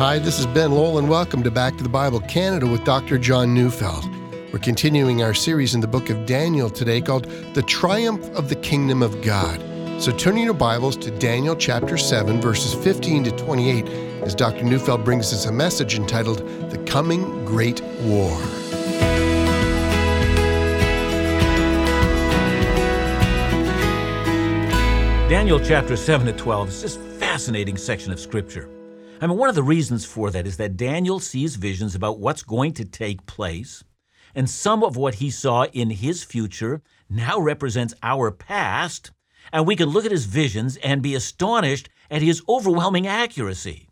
Hi, this is Ben Lowell, and welcome to Back to the Bible Canada with Dr. John Neufeld. We're continuing our series in the book of Daniel today called The Triumph of the Kingdom of God. So turn your Bibles to Daniel chapter 7, verses 15 to 28, as Dr. Neufeld brings us a message entitled The Coming Great War. Daniel chapter 7 to 12 is this fascinating section of scripture. I mean, one of the reasons for that is that Daniel sees visions about what's going to take place, and some of what he saw in his future now represents our past, and we can look at his visions and be astonished at his overwhelming accuracy.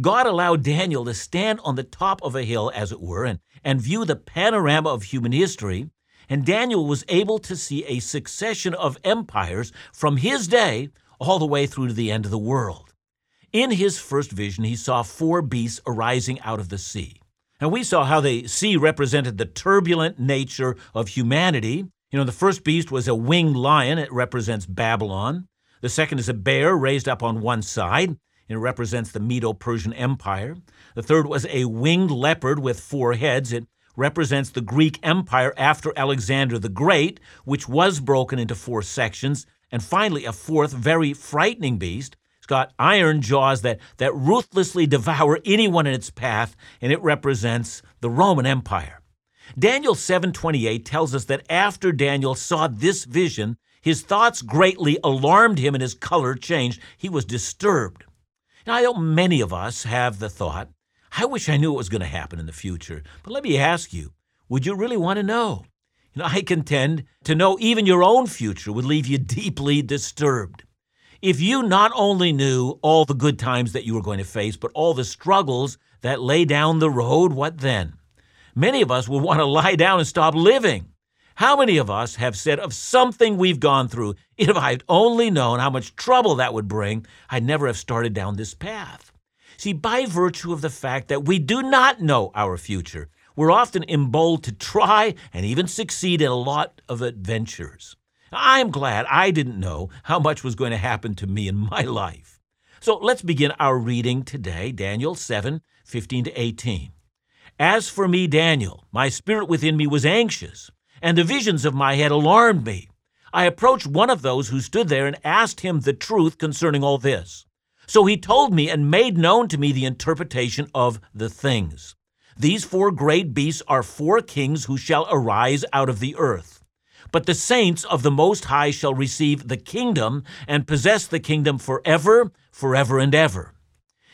God allowed Daniel to stand on the top of a hill, as it were, and, and view the panorama of human history, and Daniel was able to see a succession of empires from his day all the way through to the end of the world. In his first vision, he saw four beasts arising out of the sea. And we saw how the sea represented the turbulent nature of humanity. You know, the first beast was a winged lion, it represents Babylon. The second is a bear raised up on one side, it represents the Medo Persian Empire. The third was a winged leopard with four heads, it represents the Greek Empire after Alexander the Great, which was broken into four sections. And finally, a fourth, very frightening beast got iron jaws that, that ruthlessly devour anyone in its path, and it represents the Roman Empire. Daniel 7:28 tells us that after Daniel saw this vision, his thoughts greatly alarmed him and his color changed. He was disturbed. Now, I know many of us have the thought, I wish I knew what was going to happen in the future. But let me ask you, would you really want to know? You know, I contend to know even your own future would leave you deeply disturbed. If you not only knew all the good times that you were going to face, but all the struggles that lay down the road, what then? Many of us would want to lie down and stop living. How many of us have said of something we've gone through, if I'd only known how much trouble that would bring, I'd never have started down this path? See, by virtue of the fact that we do not know our future, we're often emboldened to try and even succeed in a lot of adventures. I'm glad I didn't know how much was going to happen to me in my life. So let's begin our reading today, Daniel 7 15 to 18. As for me, Daniel, my spirit within me was anxious, and the visions of my head alarmed me. I approached one of those who stood there and asked him the truth concerning all this. So he told me and made known to me the interpretation of the things. These four great beasts are four kings who shall arise out of the earth. But the saints of the Most High shall receive the kingdom and possess the kingdom forever, forever and ever.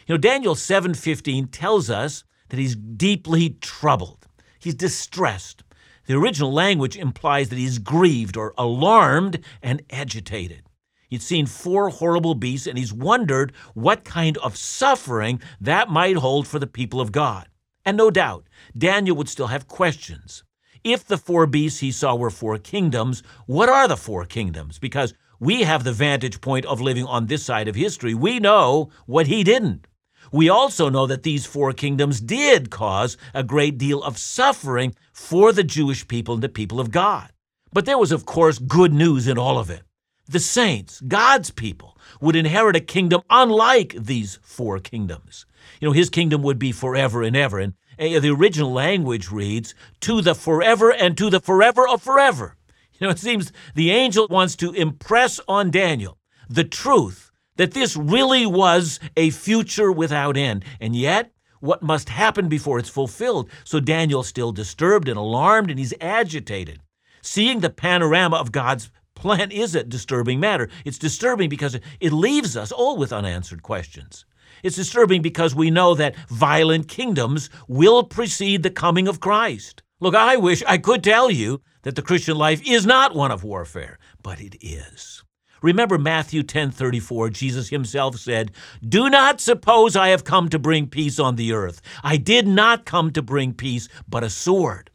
You know, Daniel 7:15 tells us that he's deeply troubled. He's distressed. The original language implies that he's grieved or alarmed and agitated. He'd seen four horrible beasts and he's wondered what kind of suffering that might hold for the people of God. And no doubt, Daniel would still have questions. If the four beasts he saw were four kingdoms, what are the four kingdoms? Because we have the vantage point of living on this side of history. We know what he didn't. We also know that these four kingdoms did cause a great deal of suffering for the Jewish people and the people of God. But there was, of course, good news in all of it. The saints, God's people, would inherit a kingdom unlike these four kingdoms. You know, his kingdom would be forever and ever. And eh, the original language reads, to the forever and to the forever of forever. You know, it seems the angel wants to impress on Daniel the truth that this really was a future without end. And yet, what must happen before it's fulfilled? So Daniel's still disturbed and alarmed and he's agitated. Seeing the panorama of God's plan is a disturbing matter. It's disturbing because it leaves us all with unanswered questions. It's disturbing because we know that violent kingdoms will precede the coming of Christ. Look, I wish I could tell you that the Christian life is not one of warfare, but it is. Remember Matthew 10:34 Jesus himself said, "Do not suppose I have come to bring peace on the earth. I did not come to bring peace, but a sword."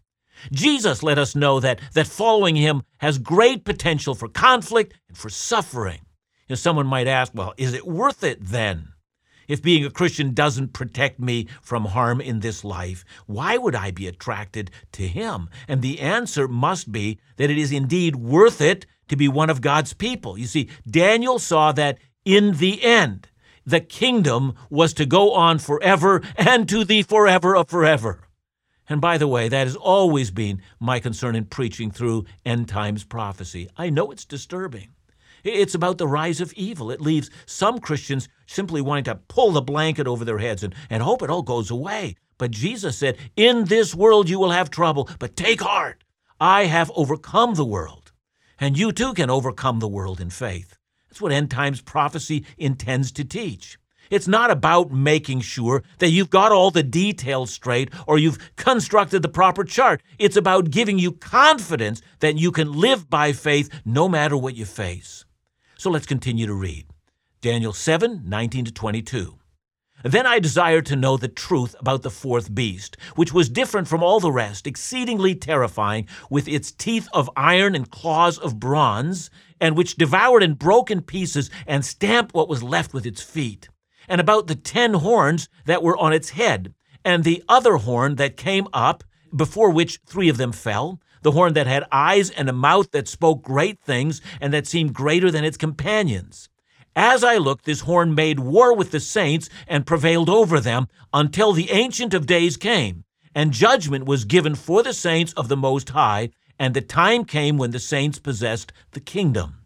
Jesus let us know that that following him has great potential for conflict and for suffering. You know, someone might ask, "Well, is it worth it then?" If being a Christian doesn't protect me from harm in this life, why would I be attracted to Him? And the answer must be that it is indeed worth it to be one of God's people. You see, Daniel saw that in the end, the kingdom was to go on forever and to the forever of forever. And by the way, that has always been my concern in preaching through end times prophecy. I know it's disturbing. It's about the rise of evil. It leaves some Christians simply wanting to pull the blanket over their heads and, and hope it all goes away. But Jesus said, In this world you will have trouble, but take heart. I have overcome the world. And you too can overcome the world in faith. That's what end times prophecy intends to teach. It's not about making sure that you've got all the details straight or you've constructed the proper chart. It's about giving you confidence that you can live by faith no matter what you face. So let's continue to read. Daniel 7 19 to 22. Then I desired to know the truth about the fourth beast, which was different from all the rest, exceedingly terrifying, with its teeth of iron and claws of bronze, and which devoured and broke in pieces and stamped what was left with its feet, and about the ten horns that were on its head, and the other horn that came up, before which three of them fell, the horn that had eyes and a mouth that spoke great things, and that seemed greater than its companions. As I looked, this horn made war with the saints and prevailed over them until the Ancient of Days came, and judgment was given for the saints of the Most High, and the time came when the saints possessed the kingdom.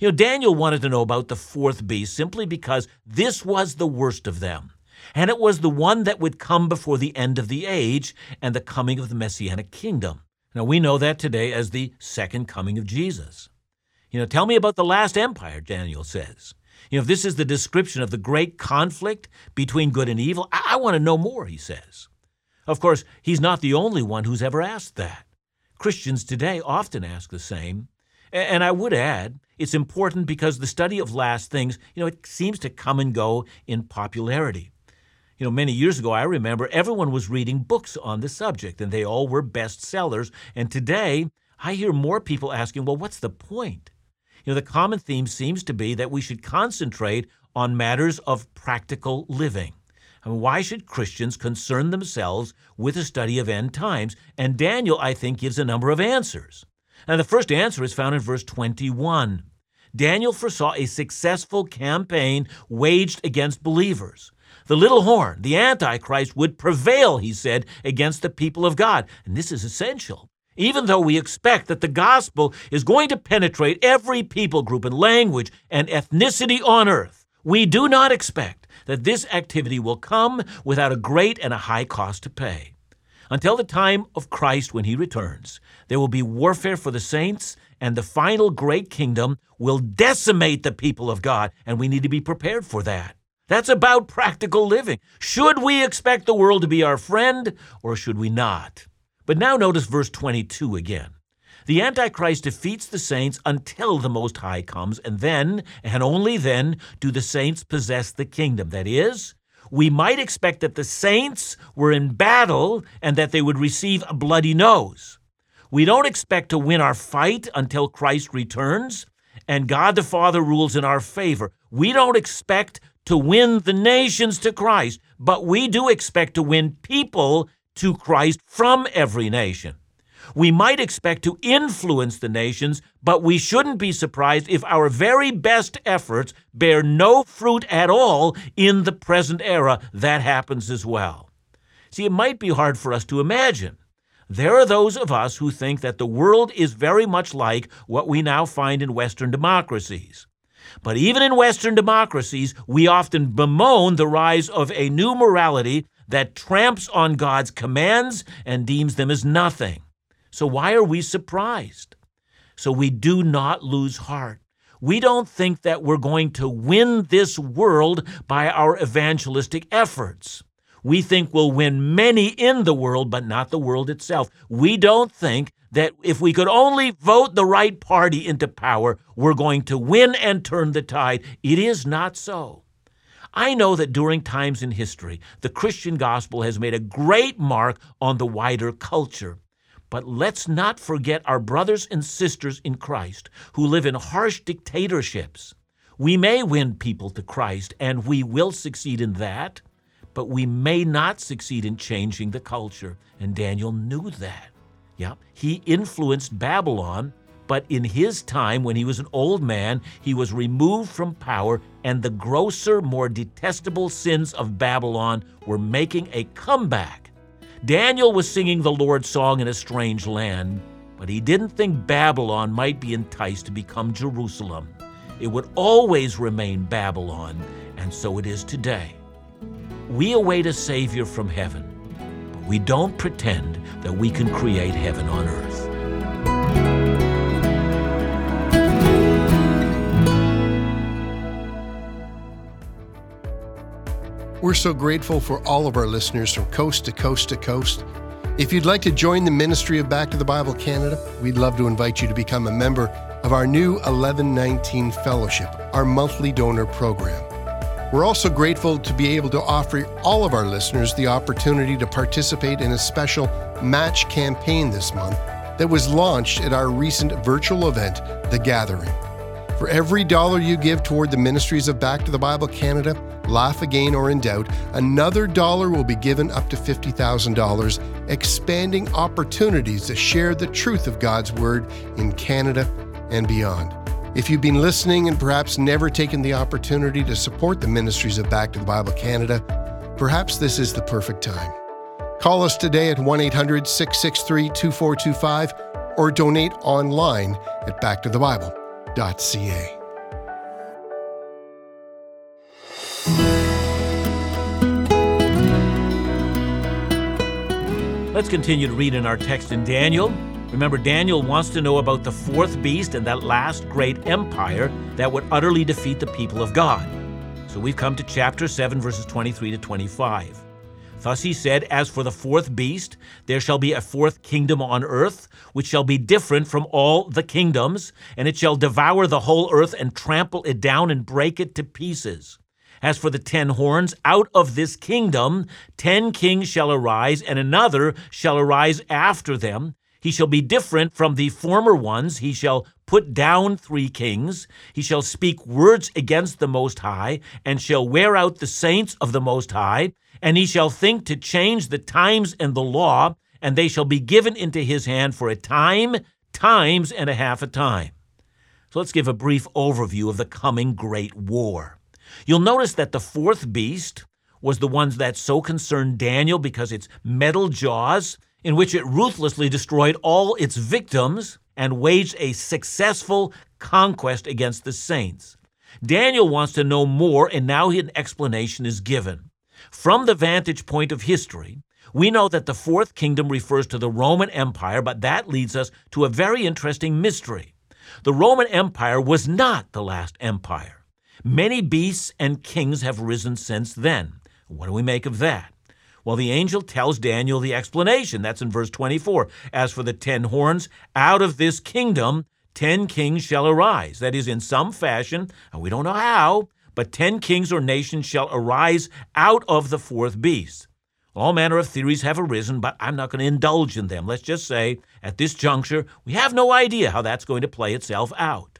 You know, Daniel wanted to know about the fourth beast simply because this was the worst of them, and it was the one that would come before the end of the age and the coming of the Messianic kingdom. Now, we know that today as the second coming of Jesus. You know, tell me about the last empire, Daniel says. You know, if this is the description of the great conflict between good and evil, I, I want to know more, he says. Of course, he's not the only one who's ever asked that. Christians today often ask the same. And I would add, it's important because the study of last things, you know, it seems to come and go in popularity. You know, many years ago, I remember everyone was reading books on the subject, and they all were bestsellers. And today, I hear more people asking, well, what's the point? You know, the common theme seems to be that we should concentrate on matters of practical living. I mean, why should Christians concern themselves with the study of end times? And Daniel, I think, gives a number of answers. And the first answer is found in verse 21. Daniel foresaw a successful campaign waged against believers. The little horn, the Antichrist, would prevail, he said, against the people of God. And this is essential even though we expect that the gospel is going to penetrate every people group and language and ethnicity on earth, we do not expect that this activity will come without a great and a high cost to pay. Until the time of Christ when he returns, there will be warfare for the saints, and the final great kingdom will decimate the people of God, and we need to be prepared for that. That's about practical living. Should we expect the world to be our friend, or should we not? But now notice verse 22 again. The Antichrist defeats the saints until the Most High comes, and then, and only then, do the saints possess the kingdom. That is, we might expect that the saints were in battle and that they would receive a bloody nose. We don't expect to win our fight until Christ returns and God the Father rules in our favor. We don't expect to win the nations to Christ, but we do expect to win people to Christ from every nation. We might expect to influence the nations, but we shouldn't be surprised if our very best efforts bear no fruit at all in the present era. That happens as well. See, it might be hard for us to imagine. There are those of us who think that the world is very much like what we now find in Western democracies. But even in Western democracies, we often bemoan the rise of a new morality that tramps on God's commands and deems them as nothing. So, why are we surprised? So, we do not lose heart. We don't think that we're going to win this world by our evangelistic efforts. We think we'll win many in the world, but not the world itself. We don't think that if we could only vote the right party into power, we're going to win and turn the tide. It is not so. I know that during times in history, the Christian gospel has made a great mark on the wider culture. But let's not forget our brothers and sisters in Christ who live in harsh dictatorships. We may win people to Christ, and we will succeed in that, but we may not succeed in changing the culture. And Daniel knew that. Yeah, he influenced Babylon But in his time, when he was an old man, he was removed from power, and the grosser, more detestable sins of Babylon were making a comeback. Daniel was singing the Lord's song in a strange land, but he didn't think Babylon might be enticed to become Jerusalem. It would always remain Babylon, and so it is today. We await a Savior from heaven, but we don't pretend that we can create heaven on earth. We're so grateful for all of our listeners from coast to coast to coast. If you'd like to join the ministry of Back to the Bible Canada, we'd love to invite you to become a member of our new 1119 Fellowship, our monthly donor program. We're also grateful to be able to offer all of our listeners the opportunity to participate in a special match campaign this month that was launched at our recent virtual event, The Gathering. For every dollar you give toward the ministries of Back to the Bible Canada, Laugh Again or In Doubt, another dollar will be given up to $50,000, expanding opportunities to share the truth of God's Word in Canada and beyond. If you've been listening and perhaps never taken the opportunity to support the ministries of Back to the Bible Canada, perhaps this is the perfect time. Call us today at 1 800 663 2425 or donate online at backtothebible.com Let's continue to read in our text in Daniel. Remember, Daniel wants to know about the fourth beast and that last great empire that would utterly defeat the people of God. So we've come to chapter 7, verses 23 to 25. Thus he said, As for the fourth beast, there shall be a fourth kingdom on earth, which shall be different from all the kingdoms, and it shall devour the whole earth and trample it down and break it to pieces. As for the ten horns, out of this kingdom ten kings shall arise, and another shall arise after them. He shall be different from the former ones. He shall put down three kings. He shall speak words against the Most High, and shall wear out the saints of the Most High and he shall think to change the times and the law, and they shall be given into his hand for a time, times, and a half a time. So let's give a brief overview of the coming great war. You'll notice that the fourth beast was the one that so concerned Daniel because its metal jaws, in which it ruthlessly destroyed all its victims and waged a successful conquest against the saints. Daniel wants to know more, and now an explanation is given. From the vantage point of history, we know that the fourth kingdom refers to the Roman Empire, but that leads us to a very interesting mystery. The Roman Empire was not the last empire. Many beasts and kings have risen since then. What do we make of that? Well, the angel tells Daniel the explanation. That's in verse 24. As for the ten horns, out of this kingdom ten kings shall arise. That is, in some fashion, and we don't know how, but ten kings or nations shall arise out of the fourth beast. All manner of theories have arisen, but I'm not going to indulge in them. Let's just say, at this juncture, we have no idea how that's going to play itself out.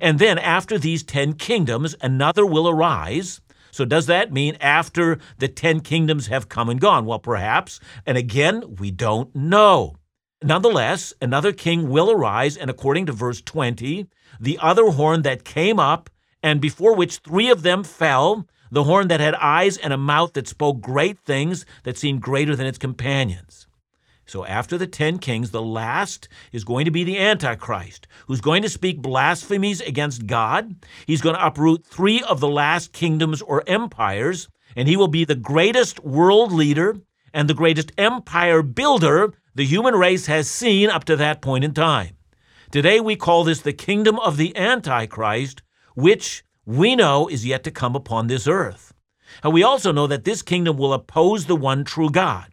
And then, after these ten kingdoms, another will arise. So, does that mean after the ten kingdoms have come and gone? Well, perhaps. And again, we don't know. Nonetheless, another king will arise, and according to verse 20, the other horn that came up and before which three of them fell, the horn that had eyes and a mouth that spoke great things that seemed greater than its companions. So after the ten kings, the last is going to be the Antichrist, who's going to speak blasphemies against God. He's going to uproot three of the last kingdoms or empires, and he will be the greatest world leader and the greatest empire builder the human race has seen up to that point in time. Today we call this the kingdom of the Antichrist, which we know is yet to come upon this earth. And we also know that this kingdom will oppose the one true God.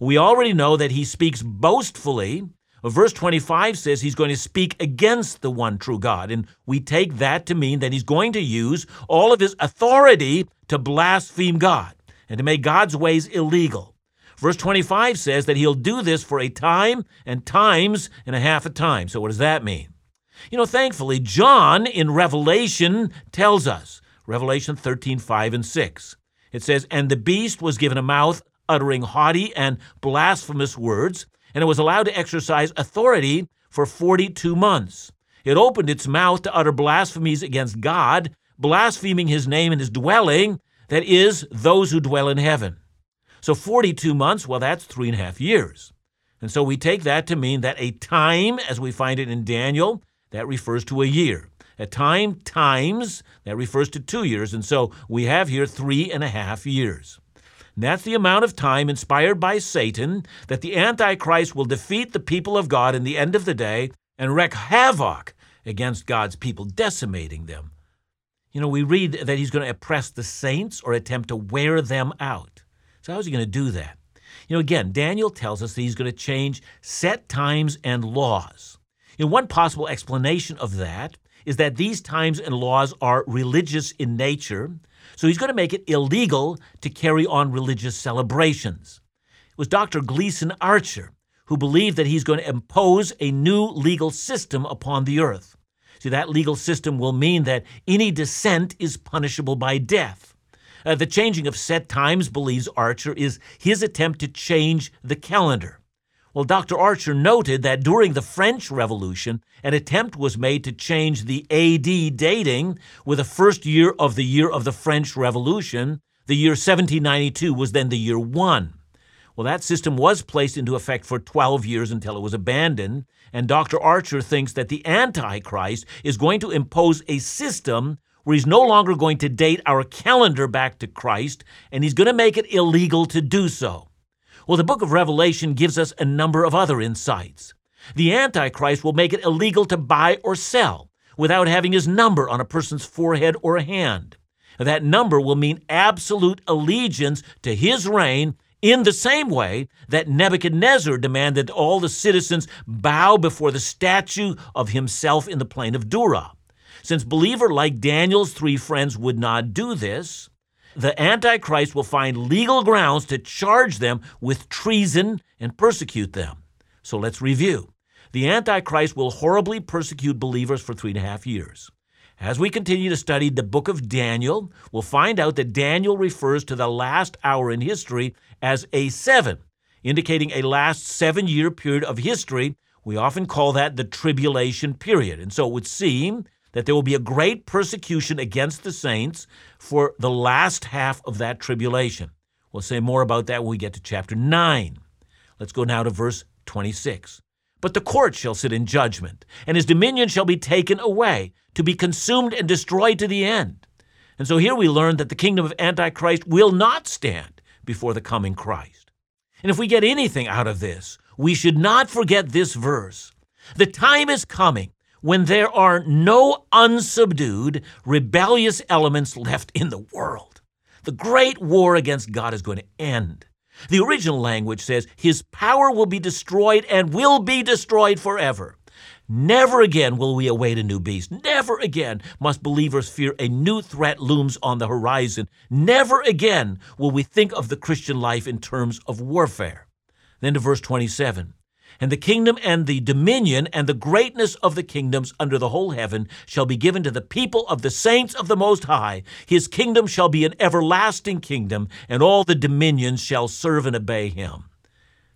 We already know that he speaks boastfully. Verse 25 says he's going to speak against the one true God. And we take that to mean that he's going to use all of his authority to blaspheme God and to make God's ways illegal. Verse 25 says that he'll do this for a time and times and a half a time. So, what does that mean? You know, thankfully, John in Revelation tells us, Revelation 13, 5 and 6. It says, And the beast was given a mouth uttering haughty and blasphemous words, and it was allowed to exercise authority for 42 months. It opened its mouth to utter blasphemies against God, blaspheming his name and his dwelling, that is, those who dwell in heaven. So 42 months, well, that's three and a half years. And so we take that to mean that a time, as we find it in Daniel, that refers to a year. A time times, that refers to two years. And so we have here three and a half years. And that's the amount of time inspired by Satan that the Antichrist will defeat the people of God in the end of the day and wreak havoc against God's people, decimating them. You know, we read that he's going to oppress the saints or attempt to wear them out. So, how's he going to do that? You know, again, Daniel tells us that he's going to change set times and laws. You know, one possible explanation of that is that these times and laws are religious in nature, so he's going to make it illegal to carry on religious celebrations. It was Dr. Gleason Archer who believed that he's going to impose a new legal system upon the earth. See, that legal system will mean that any dissent is punishable by death. Uh, the changing of set times, believes Archer, is his attempt to change the calendar. Well, Dr. Archer noted that during the French Revolution, an attempt was made to change the AD dating with the first year of the year of the French Revolution. The year 1792 was then the year one. Well, that system was placed into effect for 12 years until it was abandoned, and Dr. Archer thinks that the Antichrist is going to impose a system where he's no longer going to date our calendar back to Christ, and he's going to make it illegal to do so. Well, the book of Revelation gives us a number of other insights. The Antichrist will make it illegal to buy or sell without having his number on a person's forehead or hand. That number will mean absolute allegiance to his reign in the same way that Nebuchadnezzar demanded all the citizens bow before the statue of himself in the plain of Dura. Since believer like Daniel's three friends would not do this, the Antichrist will find legal grounds to charge them with treason and persecute them. So let's review. The Antichrist will horribly persecute believers for three and a half years. As we continue to study the book of Daniel, we'll find out that Daniel refers to the last hour in history as a seven, indicating a last seven year period of history. We often call that the tribulation period. And so it would seem that there will be a great persecution against the saints for the last half of that tribulation. We'll say more about that when we get to chapter 9. Let's go now to verse 26. But the court shall sit in judgment, and his dominion shall be taken away, to be consumed and destroyed to the end. And so here we learn that the kingdom of Antichrist will not stand before the coming Christ. And if we get anything out of this, we should not forget this verse. The time is coming when there are no unsubdued, rebellious elements left in the world. The great war against God is going to end. The original language says, His power will be destroyed and will be destroyed forever. Never again will we await a new beast. Never again must believers fear a new threat looms on the horizon. Never again will we think of the Christian life in terms of warfare. Then to verse 27 and the kingdom and the dominion and the greatness of the kingdoms under the whole heaven shall be given to the people of the saints of the Most High. His kingdom shall be an everlasting kingdom, and all the dominions shall serve and obey him.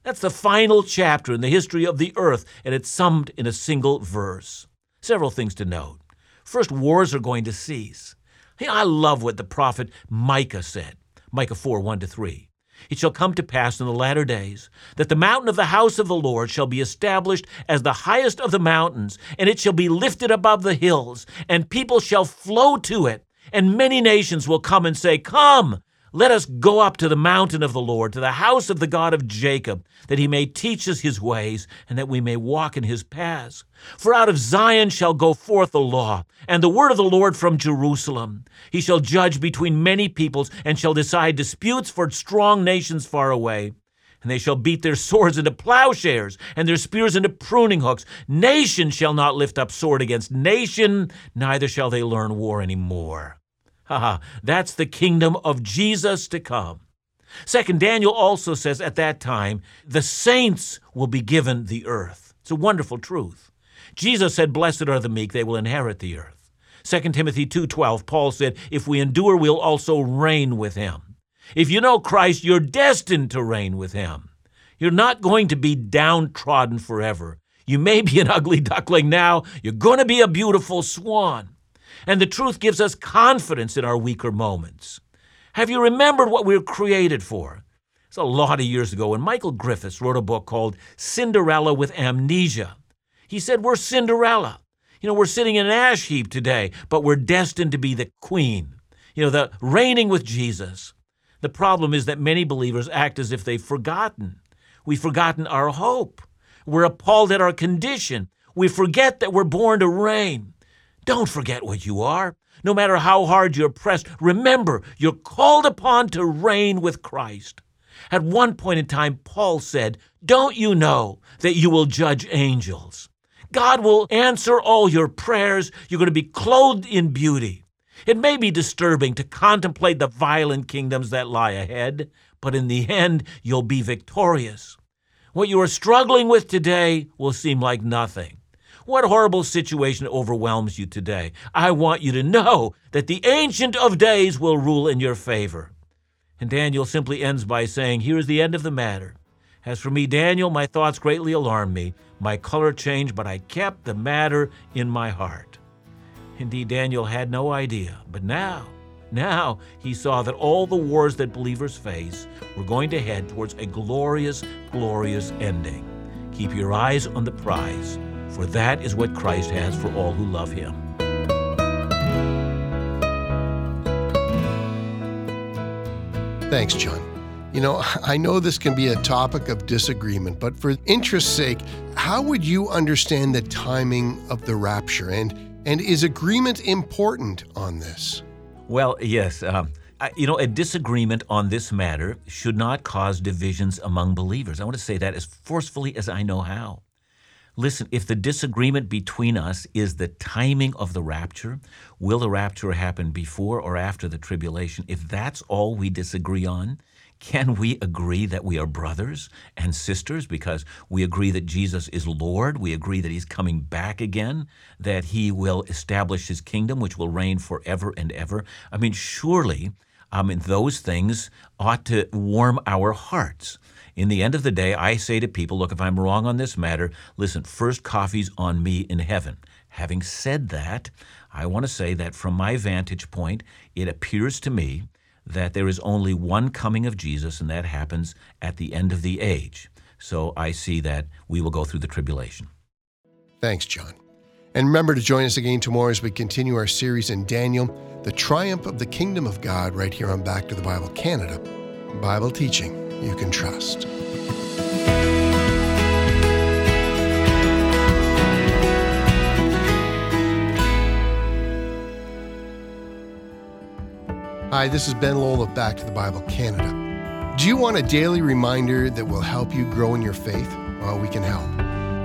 That's the final chapter in the history of the earth, and it's summed in a single verse. Several things to note. First, wars are going to cease. I love what the prophet Micah said. Micah 4 1 to 3. It shall come to pass in the latter days that the mountain of the house of the Lord shall be established as the highest of the mountains, and it shall be lifted above the hills, and people shall flow to it. And many nations will come and say, Come, let us go up to the mountain of the Lord, to the house of the God of Jacob, that he may teach us his ways, and that we may walk in his paths. For out of Zion shall go forth the law, and the word of the Lord from Jerusalem. He shall judge between many peoples, and shall decide disputes for strong nations far away. And they shall beat their swords into plowshares, and their spears into pruning hooks. Nation shall not lift up sword against nation, neither shall they learn war any more. Ha ha, that's the kingdom of Jesus to come. Second, Daniel also says at that time, the saints will be given the earth. It's a wonderful truth. Jesus said, Blessed are the meek, they will inherit the earth. 2 Timothy 2:12 Paul said, if we endure we'll also reign with him. If you know Christ, you're destined to reign with him. You're not going to be downtrodden forever. You may be an ugly duckling now, you're going to be a beautiful swan. And the truth gives us confidence in our weaker moments. Have you remembered what we were created for? It's a lot of years ago when Michael Griffiths wrote a book called Cinderella with Amnesia. He said, We're Cinderella. You know, we're sitting in an ash heap today, but we're destined to be the queen. You know, the reigning with Jesus. The problem is that many believers act as if they've forgotten. We've forgotten our hope. We're appalled at our condition. We forget that we're born to reign. Don't forget what you are. No matter how hard you're pressed, remember you're called upon to reign with Christ. At one point in time, Paul said, Don't you know that you will judge angels? God will answer all your prayers. You're going to be clothed in beauty. It may be disturbing to contemplate the violent kingdoms that lie ahead, but in the end, you'll be victorious. What you are struggling with today will seem like nothing. What horrible situation overwhelms you today? I want you to know that the Ancient of Days will rule in your favor. And Daniel simply ends by saying, Here is the end of the matter. As for me, Daniel, my thoughts greatly alarmed me. My color changed, but I kept the matter in my heart. Indeed, Daniel had no idea. But now, now he saw that all the wars that believers face were going to head towards a glorious, glorious ending. Keep your eyes on the prize, for that is what Christ has for all who love him. Thanks, John. You know, I know this can be a topic of disagreement, but for interest's sake, how would you understand the timing of the rapture? And, and is agreement important on this? Well, yes. Um, you know, a disagreement on this matter should not cause divisions among believers. I want to say that as forcefully as I know how. Listen, if the disagreement between us is the timing of the rapture, will the rapture happen before or after the tribulation? If that's all we disagree on, can we agree that we are brothers and sisters because we agree that Jesus is Lord? We agree that He's coming back again, that He will establish His kingdom, which will reign forever and ever. I mean, surely, I mean, those things ought to warm our hearts. In the end of the day, I say to people, look, if I'm wrong on this matter, listen, first coffee's on me in heaven. Having said that, I want to say that from my vantage point, it appears to me that there is only one coming of Jesus, and that happens at the end of the age. So I see that we will go through the tribulation. Thanks, John. And remember to join us again tomorrow as we continue our series in Daniel, The Triumph of the Kingdom of God, right here on Back to the Bible Canada. Bible teaching you can trust. Hi, this is Ben Lowell of Back to the Bible Canada. Do you want a daily reminder that will help you grow in your faith? Well, we can help.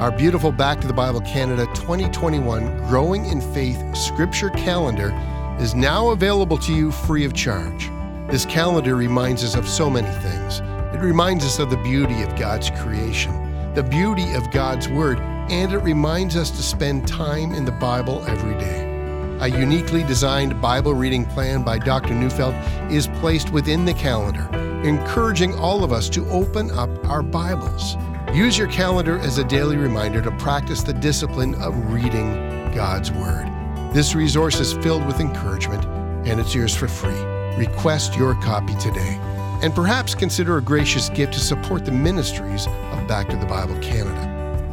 Our beautiful Back to the Bible Canada 2021 Growing in Faith Scripture Calendar is now available to you free of charge. This calendar reminds us of so many things it reminds us of the beauty of God's creation, the beauty of God's Word, and it reminds us to spend time in the Bible every day. A uniquely designed Bible reading plan by Dr. Neufeld is placed within the calendar, encouraging all of us to open up our Bibles. Use your calendar as a daily reminder to practice the discipline of reading God's Word. This resource is filled with encouragement and it's yours for free. Request your copy today and perhaps consider a gracious gift to support the ministries of Back to the Bible Canada.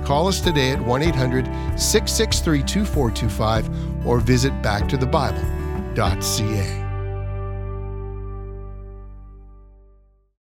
Call us today at 1 800 663 2425 or visit backtothebible.ca.